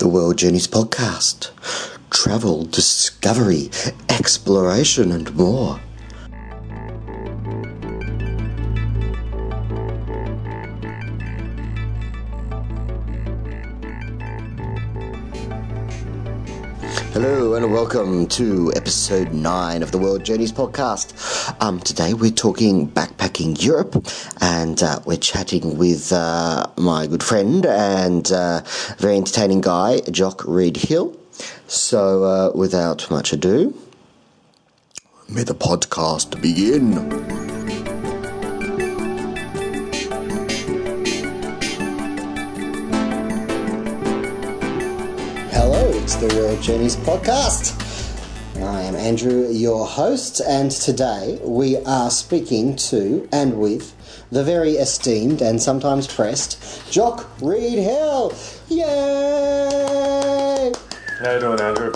the World Journeys podcast. Travel, discovery, exploration, and more. Welcome to episode 9 of the World Journeys podcast. Um, today we're talking backpacking Europe and uh, we're chatting with uh, my good friend and uh, very entertaining guy, Jock Reed Hill. So uh, without much ado, may the podcast begin. Hello, it's the World Journeys podcast. Andrew, your host, and today we are speaking to and with the very esteemed and sometimes pressed Jock Reed Hill. Yay! How you doing, Andrew?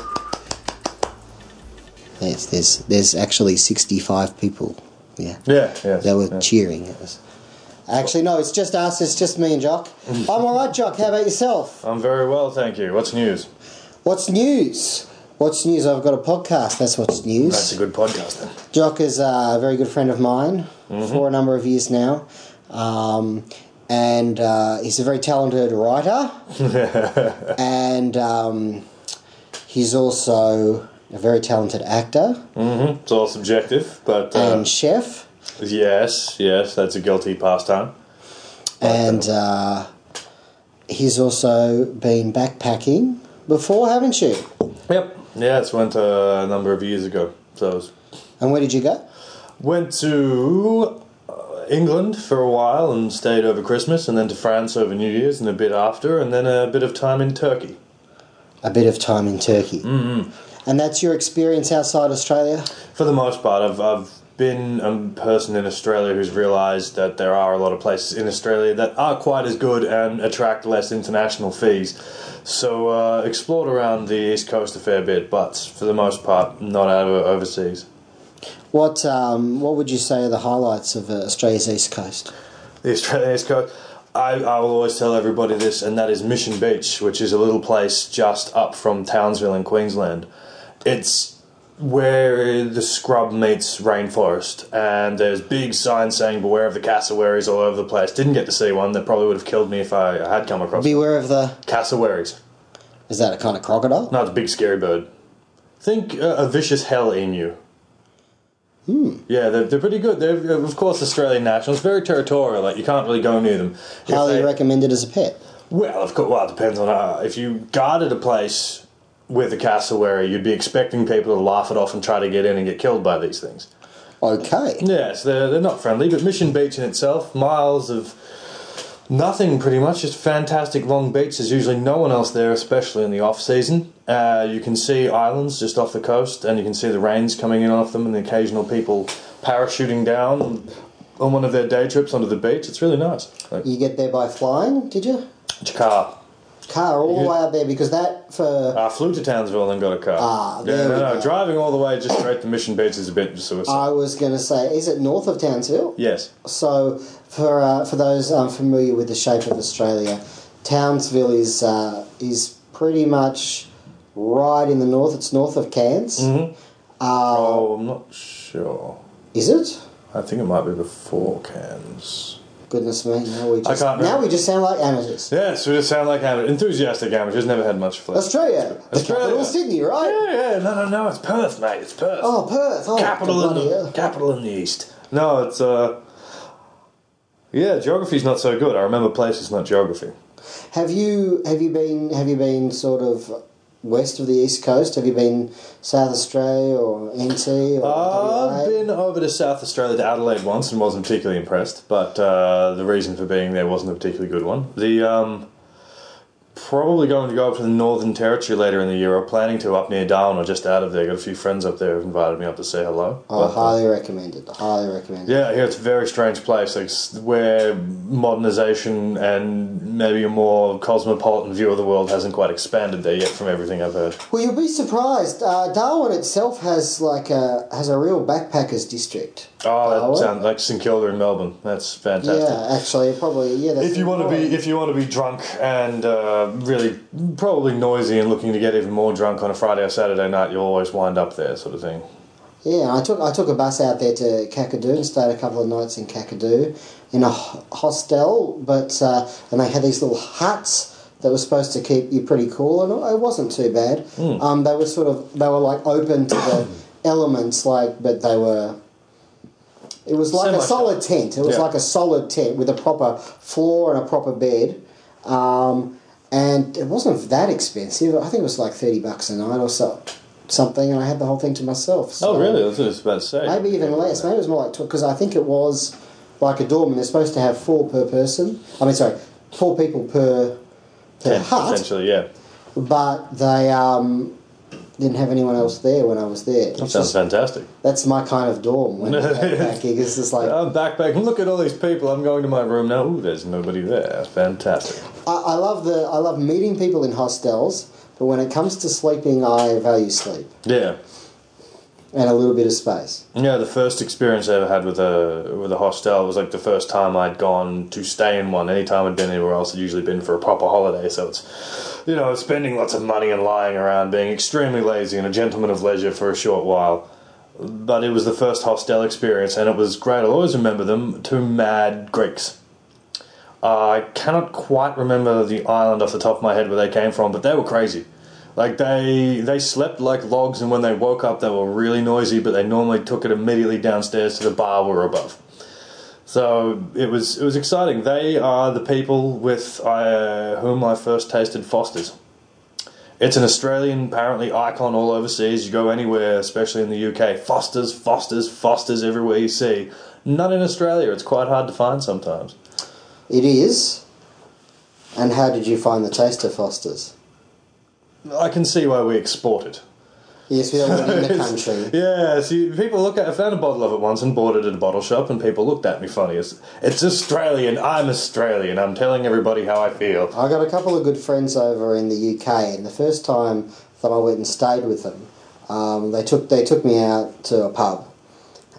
Yes, there's there's actually 65 people. Yeah, Yeah, yeah. they were yeah. cheering. It was. Actually, no, it's just us. It's just me and Jock. I'm all right, Jock. How about yourself? I'm very well, thank you. What's news? What's news? What's news? I've got a podcast. That's what's news. That's a good podcast then. Jock is a very good friend of mine Mm-hmm. for a number of years now. Um, and uh, he's a very talented writer. and um, he's also a very talented actor Mm-hmm. It's all subjective, but uh, and chef. yes, yes, that's a guilty pastime. And uh, he's also been backpacking before, haven't you? Yep. Yeah, it's went uh, a number of years ago. So was, And where did you go? went to uh, England for a while and stayed over Christmas, and then to France over New Year's and a bit after, and then a bit of time in Turkey. A bit of time in Turkey. Mm-hmm. And that's your experience outside Australia? For the most part, I've, I've been a person in Australia who's realised that there are a lot of places in Australia that are quite as good and attract less international fees. So, uh, explored around the east coast a fair bit, but for the most part, not out of overseas. What um, what would you say are the highlights of uh, Australia's east coast? The Australian east coast. I, I will always tell everybody this, and that is Mission Beach, which is a little place just up from Townsville in Queensland. It's where the scrub meets rainforest, and there's big signs saying "Beware of the cassowaries" all over the place. Didn't get to see one. That probably would have killed me if I had come across Beware of the. cassowaries. Is that a kind of crocodile? No, it's a big scary bird. Think uh, a vicious hell emu. Hmm. Yeah, they're, they're pretty good. They're of course Australian nationals, very territorial. Like you can't really go near them. Highly they- recommended as a pet. well, of course. Well, it depends on uh, if you guarded a place with a cassowary, you'd be expecting people to laugh it off and try to get in and get killed by these things. Okay. Yes, they're they're not friendly, but Mission Beach in itself, miles of nothing pretty much, just fantastic long beach. There's usually no one else there, especially in the off season. Uh, you can see islands just off the coast, and you can see the rains coming in off them, and the occasional people parachuting down on one of their day trips onto the beach. It's really nice. Like, You get there by flying, did you? Jakar. Car all the way up there because that for. I flew to Townsville and then got a car. Ah, yeah, there no, we no, go. driving all the way just straight to Mission Beach is a bit suicide. I was going to say, is it north of Townsville? yes. So, for uh, for those unfamiliar with the shape of Australia, Townsville is uh, is pretty much right in the north. It's north of Cairns. Mhm. Uh, Oh, I'm not sure. Is it? I think it might be before Cairns. Goodness me! Now we just now remember. we just sound like amateurs. Yes, we just sound like amateur, enthusiastic amateurs. Never had much fun. Australia, the Australia. capital, Sydney, right? Yeah, yeah, no, no, no. It's Perth, mate. It's Perth. Oh, Perth. Oh, capital in the hell. capital in the east. No, it's uh. Yeah, geography's not so good. I remember places, not geography. Have you have you been have you been sort of west of the east coast? Have you been South Australia or NT or? I've been over to South Australia to Adelaide once and wasn't particularly impressed, but uh, the reason for being there wasn't a particularly good one. The um, probably going to go up to the Northern Territory later in the year, or planning to up near Darwin or just out of there. Got a few friends up there who've invited me up to say hello. Oh, But, uh, highly recommended. Highly recommended. yeah, here it's a very strange place, like where modernisation and maybe a more cosmopolitan view of the world hasn't quite expanded there yet, from everything I've heard. Well, you'll be surprised. Uh, Darwin itself has like a has a real backpackers district. Oh, that Darwin? sounds like St Kilda in Melbourne. That's fantastic. Yeah, actually, probably yeah. That's If you want to be, if you want to be drunk and uh, really probably noisy and looking to get even more drunk on a Friday or Saturday night, you'll always wind up there, sort of thing. Yeah, I took I took a bus out there to Kakadu and stayed a couple of nights in Kakadu in a hostel, but uh, and they had these little huts that were supposed to keep you pretty cool, and it wasn't too bad. Um, they were sort of they were like open to the elements, like but they were. It was like a solid tent. It was Yeah. like a solid tent with a proper floor and a proper bed. Um, and it wasn't that expensive. I think it was like thirty bucks a night or so, something. And I had the whole thing to myself. So Oh, really? That's what I was about to say. Maybe even less. Maybe it was more like because I think it was like a dorm, and they're supposed to have four per person. I mean, sorry, four people per per Ten, hut, essentially, yeah. but they um, didn't have anyone else there when I was there. That sounds just- fantastic. that's my kind of dorm when backpacking. It's just like I'm backpacking. Look at all these people. I'm going to my room now. Ooh, there's nobody there. Fantastic. I, I love the I love meeting people in hostels, but when it comes to sleeping, I value sleep Yeah. and a little bit of space. Yeah, the first experience I ever had with a with a hostel was like the first time I'd gone to stay in one. Anytime I'd been anywhere else, I'd usually been for a proper holiday. So it's, you know, spending lots of money and lying around, being extremely lazy and a gentleman of leisure for a short while. But it was the first hostel experience, and it was great. I'll always remember them. Two mad Greeks. I cannot quite remember the island off the top of my head where they came from, but they were crazy. Like they they slept like logs, and when they woke up, they were really noisy. But they normally took it immediately downstairs to the bar we were above. So it was it was exciting. They are the people with uh, whom I first tasted Foster's. It's an Australian apparently icon all overseas. You go anywhere, especially in the UK, Foster's, Foster's, Foster's everywhere you see. Not in Australia. It's quite hard to find sometimes. It is. And how did you find the taste of Foster's? I can see why we export it. Yes, we don't in the country. Yeah, see, people look at. I found a bottle of it once and bought it at a bottle shop, and people looked at me funny. It's, it's Australian. I'm Australian. I'm telling everybody how I feel. I got a couple of good friends over in the UK, and the first time that I went and stayed with them, um, they took they took me out to a pub,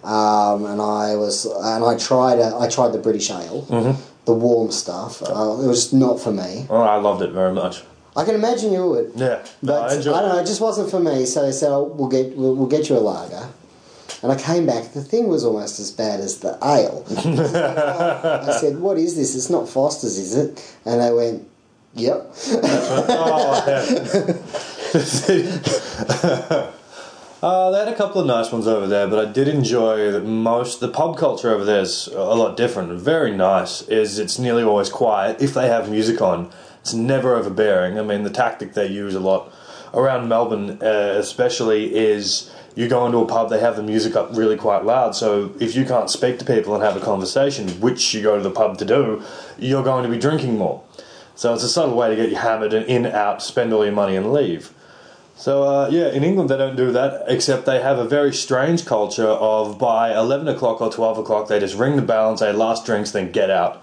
um, and I was and I tried a, I tried the British ale, Mm-hmm. The warm stuff. Uh, it was just not for me. Oh, I loved it very much. I can imagine you would, Yeah, no, but I I, don't know. it. Just wasn't for me. So they said, oh, "We'll get we'll, we'll get you a lager." And I came back. The thing was almost as bad as the ale. I said, "What is this? It's not Foster's, is it?" And they went, "Yep." oh, yeah. Uh, they had a couple of nice ones over there, but I did enjoy that most. The pub culture over there is a lot different. Very nice. Is it's nearly always quiet. If they have music on, it's never overbearing. I mean, the tactic they use a lot around Melbourne, uh, especially, is you go into a pub, they have the music up really quite loud. So if you can't speak to people and have a conversation, which you go to the pub to do, you're going to be drinking more. So it's a subtle way to get you hammered and in, out, spend all your money and leave. So uh, yeah, in England they don't do that, except they have a very strange culture of by eleven o'clock or twelve o'clock they just ring the bell and say last drinks, then get out.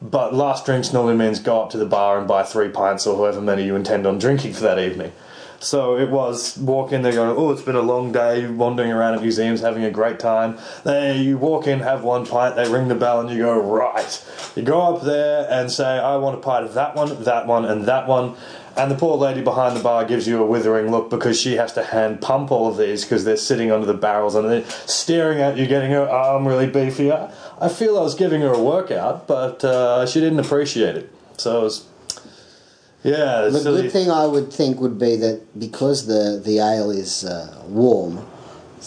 But last drinks normally means go up to the bar and buy three pints or however many you intend on drinking for that evening. So it was walk in there going, oh, it's been a long day wandering around at museums, having a great time. Then you walk in, have one pint, they ring the bell, and you go, right. You go up there and say, I want a pint of that one, that one, and that one. And the poor lady behind the bar gives you a withering look because she has to hand pump all of these because they're sitting under the barrels and they're staring at you, getting her arm really beefy. I, I feel I was giving her a workout, but uh, she didn't appreciate it. So it was, yeah, The silly. good thing I would think would be that because the the ale is uh, warm,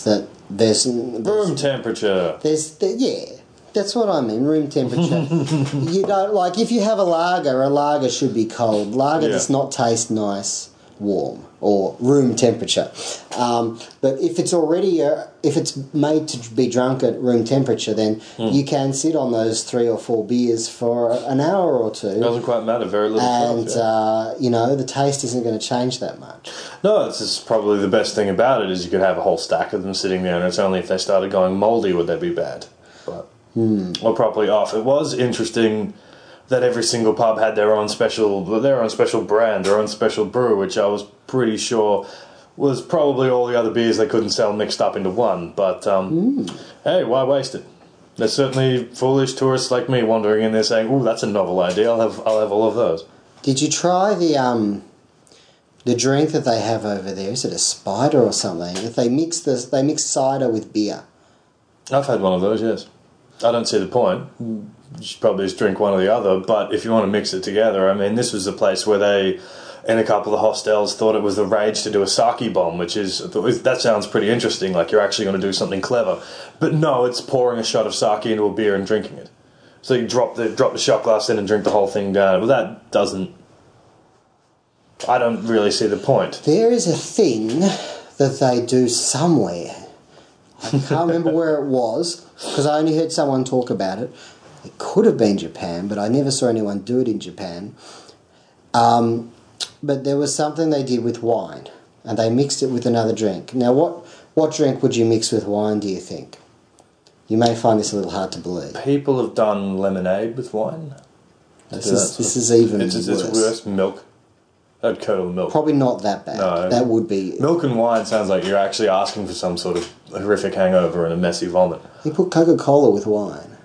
that there's room temperature. there's the, yeah. That's what I mean, room temperature. you don't like if you have a lager, a lager should be cold. Lager Yeah. does not taste nice warm or room temperature. Um, but if it's already uh, if it's made to be drunk at room temperature, then Hmm. you can sit on those three or four beers for an hour or two. It Doesn't quite matter. Very little. and yeah. uh, you know the taste isn't going to change that much. No, this is probably the best thing about it is you could have a whole stack of them sitting there, and it's only if they started going mouldy would they be bad. But or properly off. It was interesting that every single pub had their own special, their own special brand, their own special brew, which I was pretty sure was probably all the other beers they couldn't sell mixed up into one. But um, hey, why waste it? There's certainly foolish tourists like me wandering in there saying, "Oh, that's a novel idea. I'll have, I'll have all of those." Did you try the um the drink that they have over there? Is it a spider or something? If they mix this, they mix cider with beer. I've had one of those, yes. I don't see the point. You should probably just drink one or the other, but if you want to mix it together, I mean, this was a place where they, in a couple of hostels, thought it was the rage to do a sake bomb, which is, that sounds pretty interesting, like you're actually going to do something clever. But no, it's pouring a shot of sake into a beer and drinking it. So you drop the, drop the shot glass in and drink the whole thing down. Well, that doesn't. I don't really see the point. There is a thing that they do somewhere. I can't remember where it was because I only heard someone talk about it. It could have been Japan, but I never saw anyone do it in Japan. Um, but there was something they did with wine, and they mixed it with another drink. Now, what what drink would you mix with wine? Do you think? You may find this a little hard to believe. People have done lemonade with wine. This is this is even it's, worse. it's worse. Milk. I'd curdle milk. Probably not that bad. No. That would be. Milk and wine sounds like you're actually asking for some sort of horrific hangover and a messy vomit. You put Coca Cola with wine.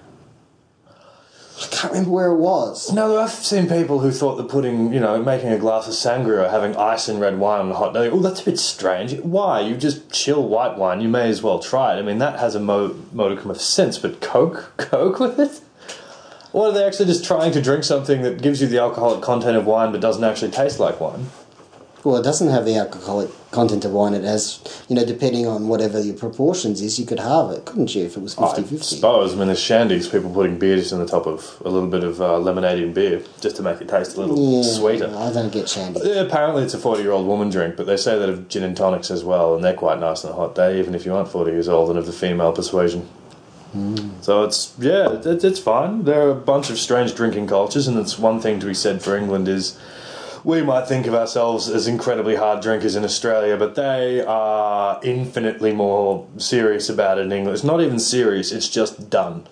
I can't remember where it was. No, I've seen people who thought that putting, you know, making a glass of sangria or having ice in red wine on a hot day, oh, that's a bit strange. Why? You just chill white wine. You may as well try it. I mean, that has a mo- modicum of sense, but Coke? Coke with it? Or are they actually just trying to drink something that gives you the alcoholic content of wine but doesn't actually taste like wine? Well, it doesn't have the alcoholic content of wine. It has, you know, depending on whatever your proportions is, you could halve it, couldn't you, if it was 50 I suppose. I mean, there's shandies, people putting beer just in the top of a little bit of uh, lemonade and beer just to make it taste a little Yeah, sweeter. I don't get shandy. Yeah, apparently it's a 40 year old woman drink, but they say that of gin and tonics as well, and they're quite nice on a hot day, even if you aren't 40 years old and of the female persuasion. So it's, yeah, it, it's fine. There are a bunch of strange drinking cultures, and it's one thing to be said for England is we might think of ourselves as incredibly hard drinkers in Australia, but they are infinitely more serious about it in England. It's not even serious, it's just done.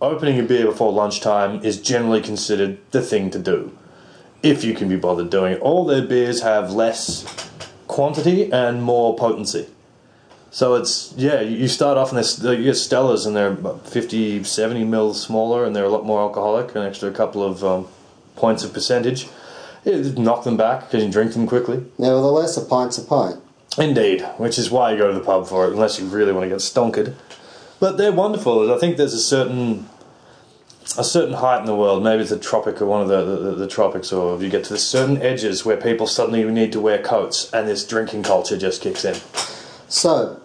Opening a beer before lunchtime is generally considered the thing to do if you can be bothered doing it. All their beers have less quantity and more potency. So it's, yeah, you start off and there's, you get Stellas and they're 50, 70 mils smaller and they're a lot more alcoholic, an extra couple of um, points of percentage. Yeah, knock them back because you drink them quickly. Nevertheless, a pint's a pint. Indeed, which is why you go to the pub for it, unless you really want to get stonkered. But they're wonderful. I think there's a certain a certain height in the world. Maybe it's a tropic or one of the, the, the tropics, or if you get to the certain edges where people suddenly need to wear coats, and this drinking culture just kicks in. So,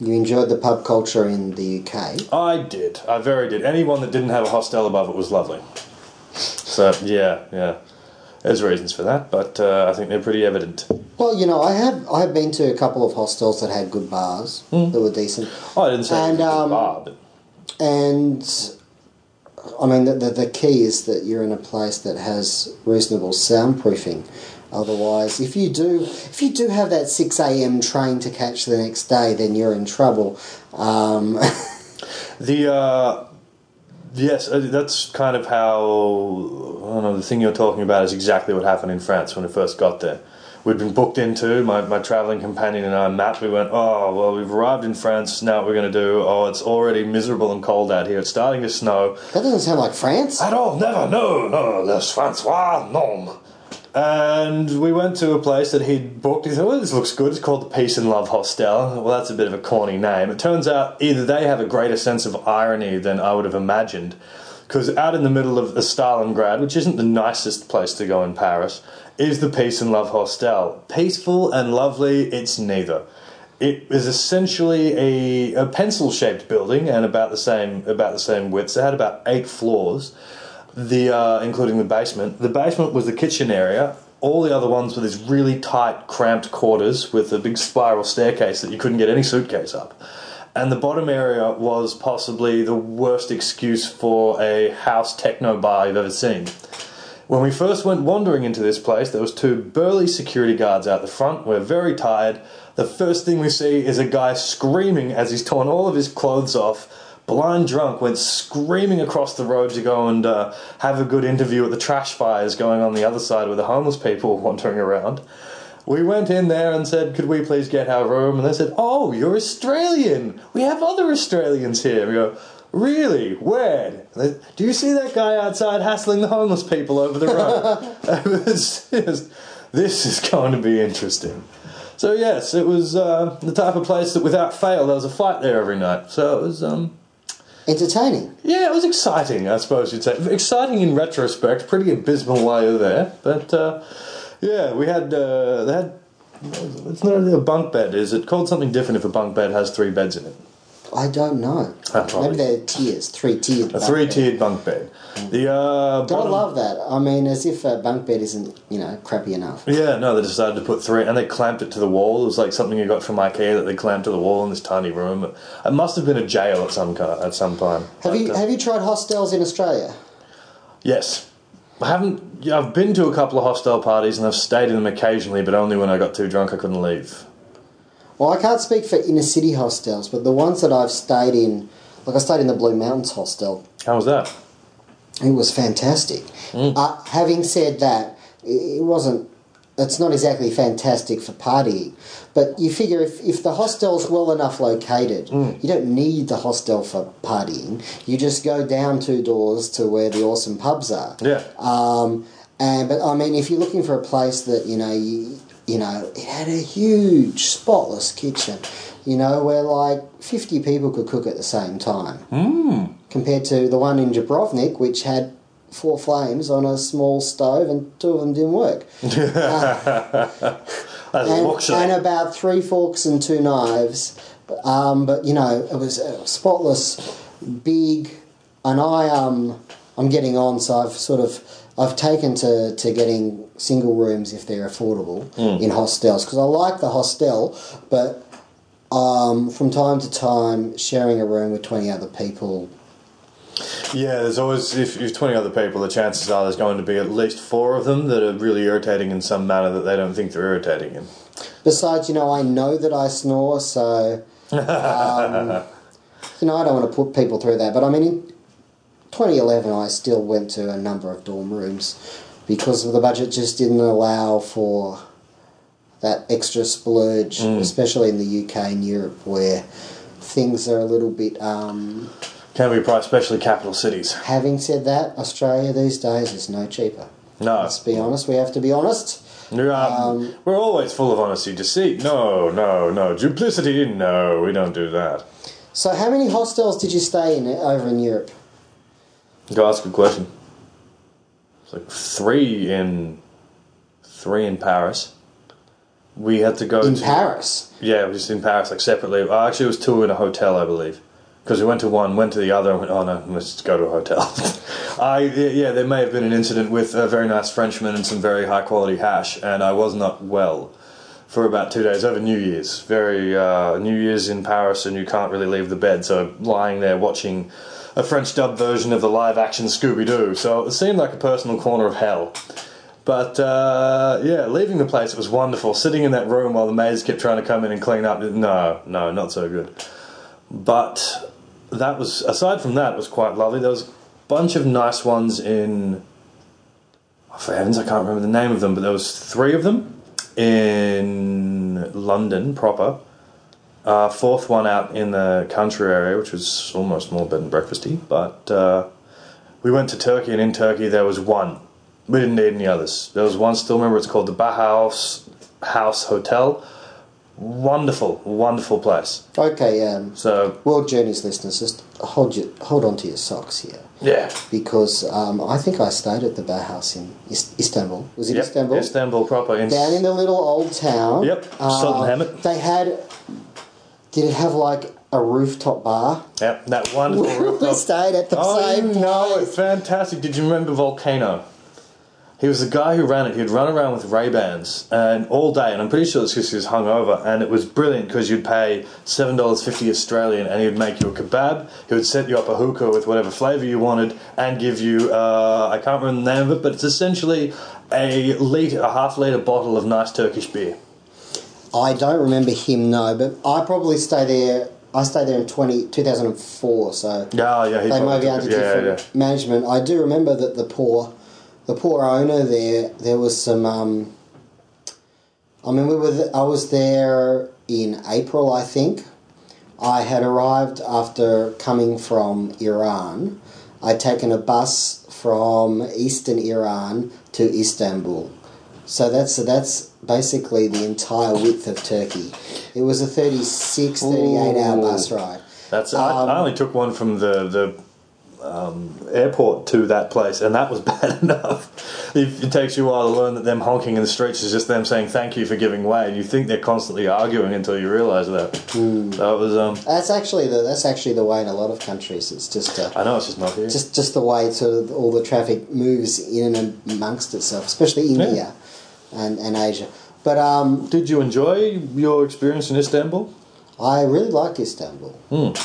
you enjoyed the pub culture in the UK. I did. I very did. Anyone that didn't have a hostel above it was lovely. So yeah, yeah. There's reasons for that, but uh, I think they're pretty evident. Well, you know, I have I have been to a couple of hostels that had good bars Hmm. that were decent, Oh, I didn't say And, it was a um, bar, but and I mean the, the the key is that you're in a place that has reasonable soundproofing. Otherwise, if you do if you do have that six a.m. train to catch the next day, then you're in trouble. Um, The uh, yes, uh, that's kind of how I don't know. The thing you're talking about is exactly what happened in France when we first got there. We'd been booked into my, my traveling companion and I, Matt. We went, oh well, we've arrived in France. Now what we're going to do? Oh, it's already miserable and cold out here. It's starting to snow. that doesn't sound like France. At all, never, no, no, les Francois, non. And we went to a place that he'd booked. He said, Well, this looks good. It's called the Peace and Love Hostel. Well, that's a bit of a corny name. It turns out either they have a greater sense of irony than I would have imagined. Because out in the middle of Stalingrad, which isn't the nicest place to go in Paris, is the Peace and Love Hostel. Peaceful and lovely, it's neither. It is essentially a, a pencil shaped building and about the same about the same width. It had about eight floors the uh, including the basement. The basement was the kitchen area. All the other ones were these really tight, cramped quarters with a big spiral staircase that you couldn't get any suitcase up. And the bottom area was possibly the worst excuse for a house techno bar you've ever seen. When we first went wandering into this place, there was two burly security guards out the front. We're very tired. The first thing we see is a guy screaming as he's torn all of his clothes off. Blind drunk went screaming across the road to go and uh, have a good interview at the trash fires going on the other side where the homeless people wandering around. We went in there and said, Could we please get our room? And they said, Oh, you're Australian. We have other Australians here. We go, Really? Where? Do you see that guy outside hassling the homeless people over the road? It was- it this is going to be interesting. So yes, it was uh, the type of place that without fail there was a fight there every night. So it was um, Entertaining. yeah, it was exciting, I suppose you'd say. Exciting in retrospect, pretty abysmal you're there. But uh, yeah, we had uh, they had it's not really a bunk bed, is it? Called something different if a bunk bed has three beds in it. I don't know. Maybe they're tiers, three tiered. A three tiered bunk bed. The uh, I bottom- love that. I mean, as if a bunk bed isn't, you know, crappy enough. Yeah, no, they decided to put three, and they clamped it to the wall. It was like something you got from IKEA that they clamped to the wall in this tiny room. It must have been a jail at some kind, at some time. Have But, you uh, have you tried hostels in Australia? Yes. I haven't. I've been to a couple of hostel parties and I've stayed in them occasionally, but only when I got too drunk I couldn't leave. Well, I can't speak for inner city hostels, but the ones that I've stayed in, like I stayed in the Blue Mountains hostel, How was that? it was fantastic. Mm. Uh, having said that, it wasn't. It's not exactly fantastic for partying, but you figure if, if the hostel's well enough located, Mm. you don't need the hostel for partying. You just go down two doors to where the awesome pubs are. Yeah. Um, and but I mean, if you're looking for a place that you know, you, you know, it had a huge, spotless kitchen, you know, where like fifty people could cook at the same time, mm. compared to the one in Dubrovnik, which had four flames on a small stove and two of them didn't work, That's and, and about three forks and two knives. Um, but you know, it was uh, spotless, big, and I um I'm getting on, so I've sort of I've taken to, to getting single rooms if they're affordable in hostels because I like the hostel, but um, from time to time sharing a room with twenty other people. yeah, there's always, if you've 20 other people, the chances are there's going to be at least four of them that are really irritating in some manner that they don't think they're irritating in. Besides, you know, I know that I snore, so um, you know I don't want to put people through that. But I mean, 2011, I still went to a number of dorm rooms because the budget just didn't allow for that extra splurge, especially in the UK and Europe, where things are a little bit. Um, Can be priced, especially capital cities. having said that, Australia these days is no cheaper. No. Let's be honest. We have to be honest. Um, we're always full of honesty. Deceit? No, no, no. Duplicity? No, we don't do that. So, how many hostels did you stay in over in Europe? Go ask a question. It's like three in three in Paris. We had to go In to Paris. Yeah, it was in Paris, like separately. Actually, it was two in a hotel, I believe. Because we went to one, went to the other, and went, oh no, let's just go to a hotel. I yeah, yeah, there may have been an incident with a very nice Frenchman and some very high quality hash, and I was not well for about two days over New Year's. Very uh, New Year's in Paris, and you can't really leave the bed, so lying there watching a French dub version of the live action Scooby Doo. So it seemed like a personal corner of hell. But uh, yeah, leaving the place it was wonderful. Sitting in that room while the maids kept trying to come in and clean up. No, no, not so good. But that was aside from that, it was quite lovely. There was a bunch of nice ones in. Oh, for heavens, I can't remember the name of them, but there was three of them in London proper. Uh, fourth one out in the country area, which was almost more bed and breakfasty. But uh, we went to Turkey, and in Turkey there was one. We didn't need any others. There was one. Still remember, it's called the Bauhaus House Hotel. Wonderful, wonderful place. Okay, um, So World Journeys listeners, just hold your, hold on to your socks here yeah, because um, I think I stayed at the Bauhaus in Istanbul. Was it yep, Istanbul? Istanbul proper. In, Down in the little old town. Yep, Sultanahmet. They had. Did it have like a rooftop bar? Yep, that wonderful rooftop. we stayed at the Oh, same you know it. Fantastic. Did you remember Volcano? He was the guy who ran it. He'd run around with Ray Bans and all day, and I'm pretty sure it's because he was hungover. And it was brilliant because you'd pay seven dollars fifty Australian, and he'd make you a kebab. He would set you up a hookah with whatever flavour you wanted, and give you uh, I can't remember the name of it, but it's essentially a liter, a half liter bottle of nice Turkish beer. I don't remember him, no, but I probably stay there. I stayed there in 20, 2004, so Yeah, yeah, he they may be under it. Yeah, different yeah. management. I do remember that the poor, the poor owner there. There was some. Um, I mean, we were. th- I was there in April, I think, I had arrived after coming from Iran. I'd taken a bus from eastern Iran to Istanbul. So that's so that's basically the entire width of Turkey. It was a 36, 38 hour bus ride. That's I, Um, I only took one from the the um, airport to that place, and that was bad enough. It, it takes you a while to learn that them honking in the streets is just them saying thank you for giving way, and you think they're constantly arguing until you realise that. Hmm. That was um. That's actually the that's actually the way in a lot of countries. It's just a, I know it's just not here. just just the way sort of all the traffic moves in and amongst itself, especially India and, and Asia. But um, Did you enjoy your experience in Istanbul? I really liked Istanbul.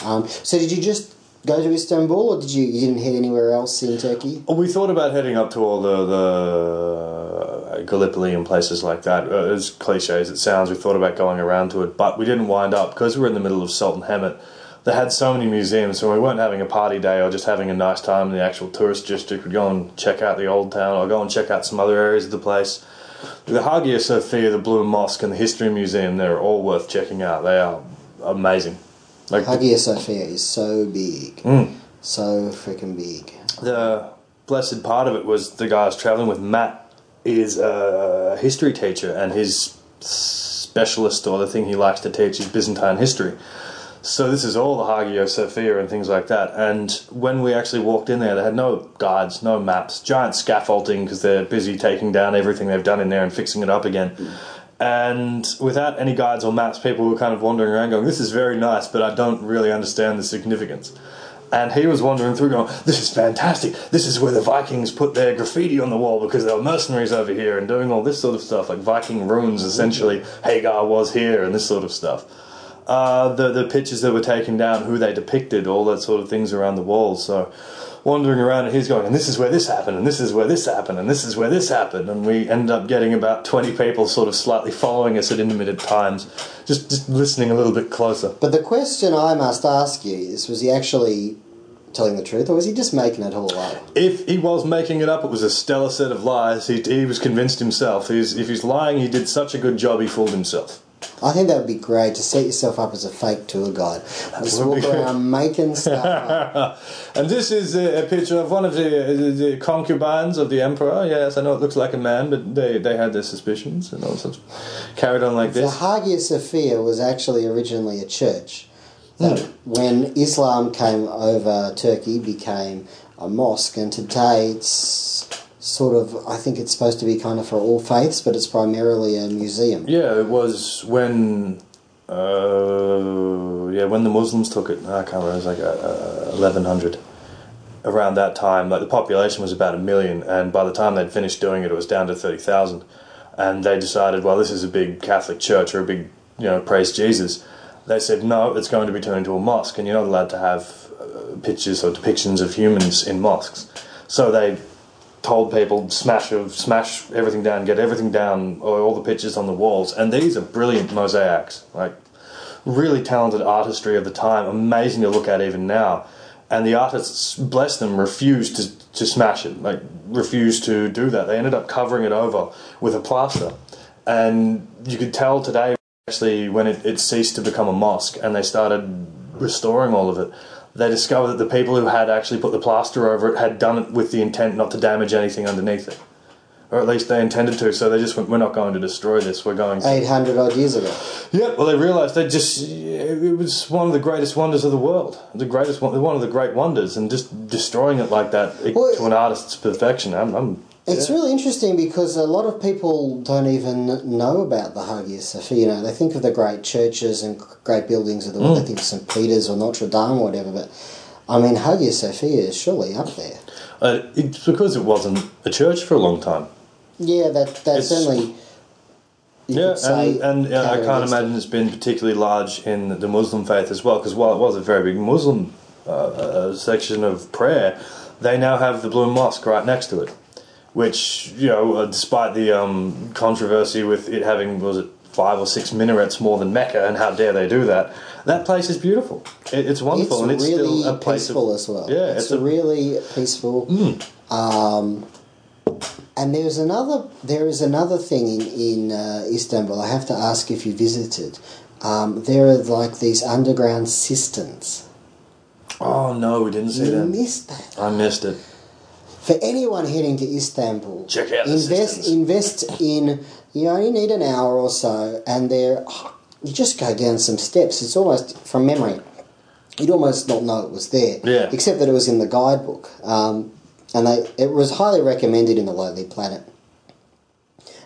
Um, so did you just go to Istanbul, or did you you didn't head anywhere else in Turkey? We thought about heading up to all the, the Gallipoli and places like that. Uh, as cliche as it sounds, we thought about going around to it, but we didn't wind up because we were in the middle of Sultanahmet. They had so many museums, so we weren't having a party day or just having a nice time in the actual tourist district. We'd go and check out the old town or go and check out some other areas of the place. The Hagia Sophia, the Blue Mosque, and the History Museum, they're all worth checking out. They are amazing. Like Hagia Sophia is so big, Mm. so freaking big. the blessed part of it was the guy I was traveling with, Matt, is a history teacher, and his specialist or the thing he likes to teach is Byzantine history. So this is all the Hagia Sophia and things like that. And when we actually walked in there, they had no guides, no maps, giant scaffolding because they're busy taking down everything they've done in there and fixing it up again. And without any guides or maps, people were kind of wandering around going, This is very nice, but I don't really understand the significance. And he was wandering through going, This is fantastic. This is where the Vikings put their graffiti on the wall because there were mercenaries over here and doing all this sort of stuff, like Viking runes essentially. Hagar was here and this sort of stuff. Uh, the the pictures that were taken down, who they depicted, all that sort of things around the walls. So wandering around and he's going, and this is where this happened, and this is where this happened, and this is where this happened, and we end up getting about twenty people sort of slightly following us at intermittent times, just just listening a little bit closer. But the question I must ask you is: Was he actually telling the truth, or was he just making it all up? If he was making it up, it was a stellar set of lies. He, he was convinced himself. He's, if he's lying, he did such a good job, he fooled himself. I think that would be great to set yourself up as a fake tour guide. Just walk around making stuff. And this is a, a picture of one of the, the, the concubines of the emperor. Yes, I know it looks like a man, but they, they had their suspicions and all sorts. Carried on like The this. Hagia Sophia was actually originally a church. That Hmm. when Islam came over Turkey, became a mosque, and today it's sort of. I think it's supposed to be kind of for all faiths, but it's primarily a museum. Yeah, it was when. Uh, yeah, when the Muslims took it. I can't remember. It was like uh, eleven hundred. Around that time, like the population was about a million, and by the time they'd finished doing it, it was down to thirty thousand. And they decided, well, this is a big Catholic church or a big, you know, praise Jesus. They said no, it's going to be turned into a mosque, and you're not allowed to have uh, pictures or depictions of humans in mosques. So they told people smash of smash everything down, get everything down, all the pictures on the walls. And these are brilliant mosaics, like really talented artistry of the time, amazing to look at even now. And the artists, bless them, refused to, to smash it, like refused to do that. They ended up covering it over with a plaster, and you could tell today actually when it, it ceased to become a mosque and they started restoring all of it they discovered that the people who had actually put the plaster over it had done it with the intent not to damage anything underneath it or at least they intended to so they just went we're not going to destroy this we're going to Eight hundred odd years ago. yeah well they realized they just it was one of the greatest wonders of the world the greatest one one of the great wonders and just destroying it like that Well, to an artist's perfection i'm, I'm It's yeah. really interesting because a lot of people don't even know about the Hagia Sophia. You know, they think of the great churches and great buildings of the world. They think of St. Peter's or Notre Dame or whatever. But I mean, Hagia Sophia is surely up there. uh, it's because it wasn't a church for a long time Yeah, that that It's- certainly. Yeah, and, and I can't imagine it's been particularly large in the Muslim faith as well, because while it was a very big Muslim uh, uh, section of prayer, they now have the Blue Mosque right next to it, which, you know, uh, despite the um, controversy with it having, was it five or six minarets more than Mecca, and how dare they do that, that place is beautiful. It, it's wonderful, It's and it's really still a place peaceful of, as well. Yeah, it's, it's a, a- really peaceful. Um, And there's another. There is another thing in in uh, Istanbul. I have to ask if you visited. Um, there are like these underground cisterns. Oh no, we didn't see You them. missed that. I missed it. For anyone heading to Istanbul, Check out invest invest in. You only need an hour or so, and there you just go down some steps. It's almost from memory. You'd almost not know it was there, Yeah. except that it was in the guidebook, um, and they it was highly recommended in the Lonely Planet.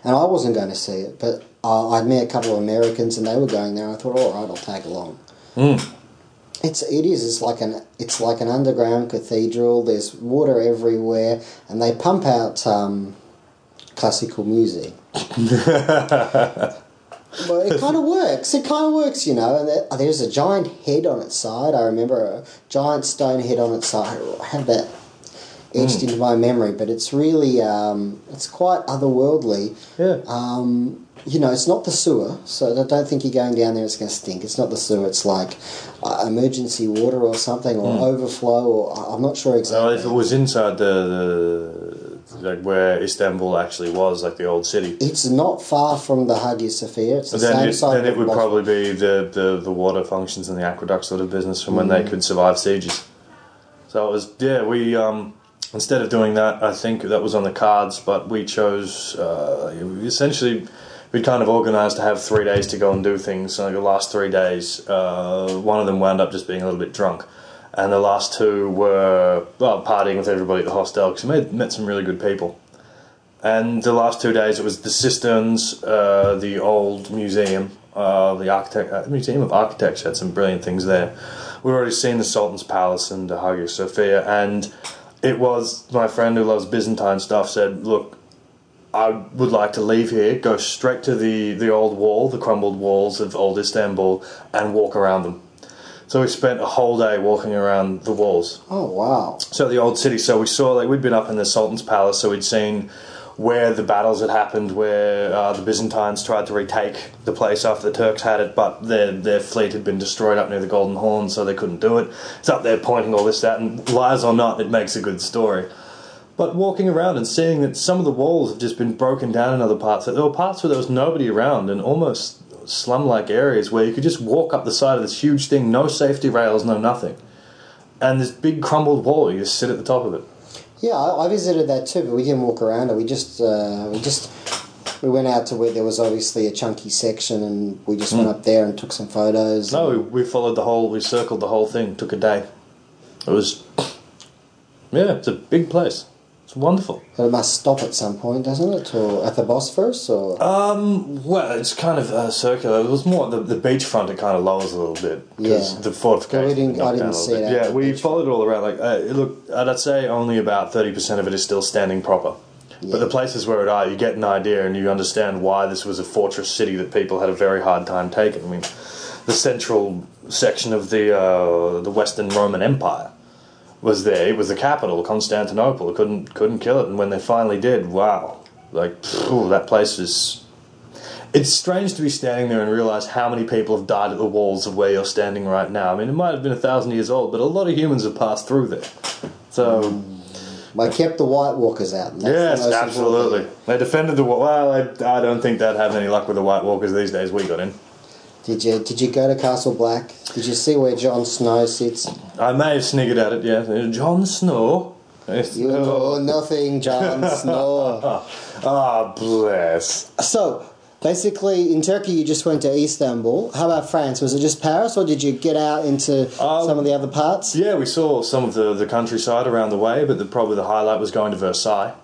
And I wasn't going to see it, but uh, I'd met a couple of Americans, and they were going there. I thought, all right, I'll tag along. Mm. It's it is. It's like an it's like an underground cathedral. There's water everywhere, and they pump out um, classical music. But it kind of works. It kind of works, you know. And there, there's a giant head on its side. I remember a giant stone head on its side. I have that etched into my memory. But it's really um, it's quite otherworldly. Yeah. Um, you know, it's not the sewer, so I don't think you're going down there. It's going to stink. It's not the sewer. It's like uh, emergency water or something, or overflow, or I'm not sure exactly. if it was inside the, the like where Istanbul actually was, like the old city, It's not far from the Hagia Sophia. It's the then same it, side. then it would probably be the, the, the water functions and the aqueduct sort of business from when they Mm. could survive sieges. So it was yeah we um, instead of doing that I think that was on the cards, but we chose uh, essentially we kind of organised to have three days to go and do things. So the last three days, uh, one of them wound up just being a little bit drunk. And the last two were well, partying with everybody at the hostel because we met, met some really good people. And the last two days, it was the cisterns, uh, the old museum, uh, the architect uh, museum of architecture had some brilliant things there. We've already seen the Sultan's Palace and the Hagia Sophia, and it was my friend who loves Byzantine stuff said, "Look, I would like to leave here, go straight to the the old wall, the crumbled walls of old Istanbul, and walk around them." So we spent a whole day walking around the walls. Oh wow! So the old city. So we saw like we'd been up in the Sultan's palace, so we'd seen where the battles had happened, where uh, the Byzantines tried to retake the place after the Turks had it, but their their fleet had been destroyed up near the Golden Horn, so they couldn't do it. It's up there pointing all this out, and lies or not, it makes a good story. But walking around and seeing that some of the walls have just been broken down in other parts, that there were parts where there was nobody around and almost slum-like areas where you could just walk up the side of this huge thing, no safety rails, no nothing and this big crumbled wall. You just sit at the top of it. Yeah, I, I visited that too, but we didn't walk around it. We just uh, we just we went out to where there was obviously a chunky section, and we just went up there and took some photos. No, we, we followed the whole. We circled the whole thing. Took a day. It was, yeah, it's a big place. Wonderful. But it must stop at some point, doesn't it? Or at the Bosphorus, or Um, well, it's kind of uh, circular. It was more the, the beachfront. It kind of lowers a little bit because Yeah. the fortification. I didn't- I didn't see it Yeah, we followed it all around. Like, uh, look, I'd say only about thirty percent of it is still standing proper. But the places where it are, you get an idea and you understand why this was a fortress city that people had a very hard time taking. I mean, the central section of the uh, the Western Roman Empire was there. It was the capital, Constantinople. Couldn't couldn't kill it, and when they finally did, wow! Like, phew, that place is. It's strange to be standing there and realize how many people have died at the walls of where you're standing right now. I mean, it might have been a thousand years old, but a lot of humans have passed through there. So. I kept the White Walkers out. and that's the Yes, most absolutely. They defended the wall. Well, I, I don't think they'd have any luck with the White Walkers these days. We got in. Did you Did you go to Castle Black? Did you see where Jon Snow sits? I may have sniggered at it. Yeah, Jon Snow. Yes. You know nothing, Jon Snow. Ah, bless. So, basically, in Turkey, you just went to Istanbul. How about France? Was it just Paris, or did you get out into Um, some of the other parts? Yeah, we saw some of the, the countryside around the way, but the, probably the highlight was going to Versailles.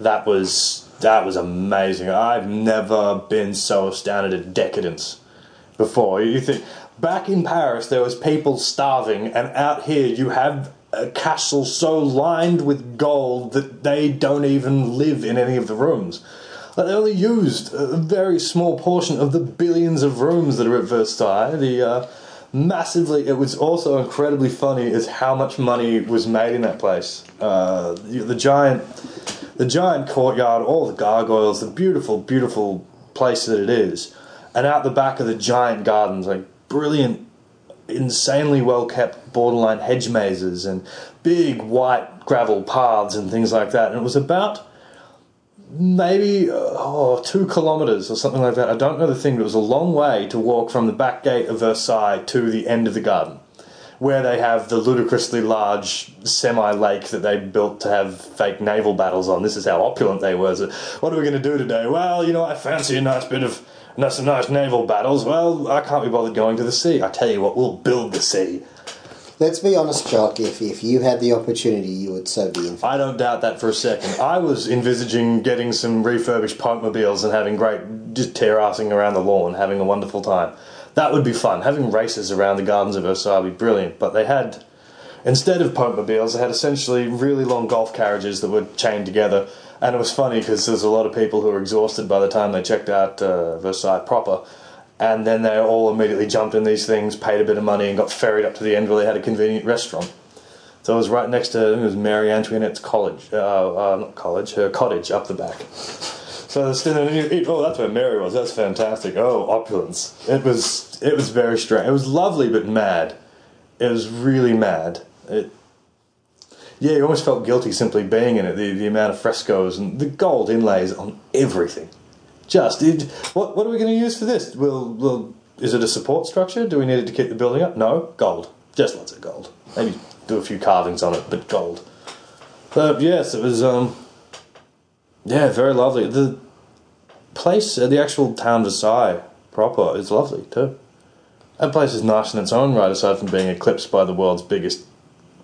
That was that was amazing. I've never been so astounded at decadence before. You think back in Paris there was people starving, and out here you have a castle so lined with gold that they don't even live in any of the rooms. Like, They only used a very small portion of the billions of rooms that are at Versailles. The uh, massively, it was also incredibly funny is how much money was made in that place. Uh, the, the giant, the giant courtyard, all the gargoyles, the beautiful, beautiful place that it is, and out the back of the giant gardens, like brilliant insanely well kept borderline hedge mazes and big white gravel paths and things like that. And it was about maybe oh, two kilometres or something like that. I don't know the thing, but it was a long way to walk from the back gate of Versailles to the end of the garden, where they have the ludicrously large semi lake that they built to have fake naval battles on. This is how opulent they were. So, what are we going to do today? Well, you know, I fancy a nice bit of. Some nice naval battles. Well, I can't be bothered going to the sea. I tell you what, we'll build the sea. Let's be honest, Jock. If, if you had the opportunity, you would so be in. I don't doubt that for a second. I was envisaging getting some refurbished Pokemobiles and having great, just tear assing around the lawn, having a wonderful time. That would be fun. Having races around the gardens of Versailles would be brilliant. But they had, instead of Pokemobiles, they had essentially really long golf carriages that were chained together. And it was funny because there's a lot of people who were exhausted by the time they checked out uh, Versailles proper and then they all immediately jumped in these things, paid a bit of money, and got ferried up to the end where they had a convenient restaurant. So it was right next to it was Marie Antoinette's college, uh, uh, not college, her cottage up the back. So the still, oh, that's where Mary was. That's fantastic. Oh, opulence. It was it was very strange. It was lovely but mad. It was really mad. It, yeah, you almost felt guilty simply being in it. The the amount of frescoes and the gold inlays on everything just it, what what are we going to use for this? We'll, we'll, is it a support structure? Do we need it to keep the building up? No, gold. Just lots of gold. Maybe do a few carvings on it, but gold. But yes, it was um, yeah, very lovely. The place, uh, the actual town Versailles proper, is lovely too. That place is nice in its own right, aside from being eclipsed by the world's biggest,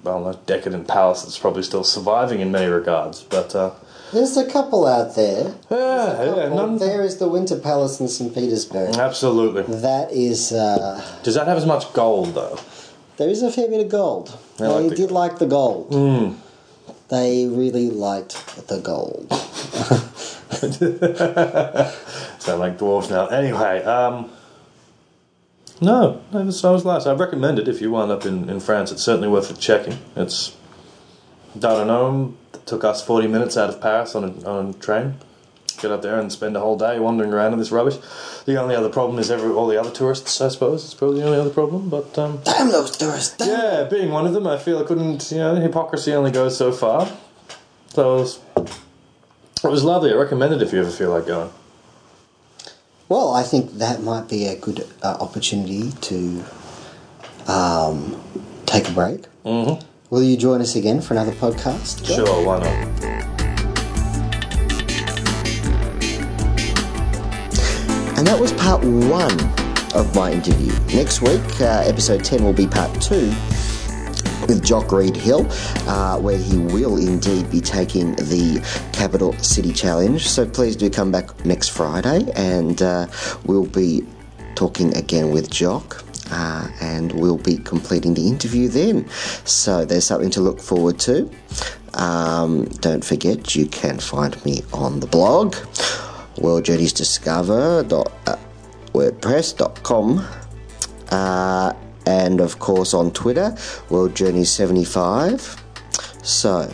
well, decadent palace that's probably still surviving in many regards. But uh, there's a couple out there. Yeah, yeah. None... There is the Winter Palace in St. Petersburg. Absolutely. That is. Uh, Does that have as much gold, though? There is a fair bit of gold. They They, like the did like the gold. Mm. They really liked the gold. Sound like dwarves now. Anyway, um, no, no, this was last. I recommend it if you wind up in, in France. It's certainly worth checking. It's Dardanome took us 40 minutes out of Paris on a, on a train. Get up there and spend a whole day wandering around in this rubbish. The only other problem is every all the other tourists, I suppose. It's probably the only other problem. But um, Damn those tourists! Damn. yeah, being one of them, I feel I couldn't. You know, hypocrisy only goes so far. So it was, it was lovely. I recommend it if you ever feel like going. Well, I think that might be a good uh, opportunity to um, take a break. Mm-hmm. Will you join us again for another podcast? Sure, why not? And that was part one of my interview. Next week, uh, episode 10 will be part two with Jock Reed Hill, uh, where he will indeed be taking the Capital City Challenge. So please do come back next Friday and uh, we'll be talking again with Jock. Uh, and we'll be completing the interview then. So there's something to look forward to. Um, don't forget, you can find me on the blog, worldjourneysdiscover.wordpress.com. Uh, and of course on Twitter, World Journey 75. So,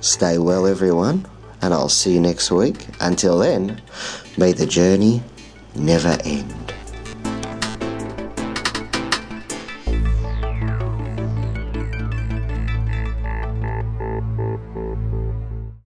stay well, everyone, and I'll see you next week. Until then, may the journey never end.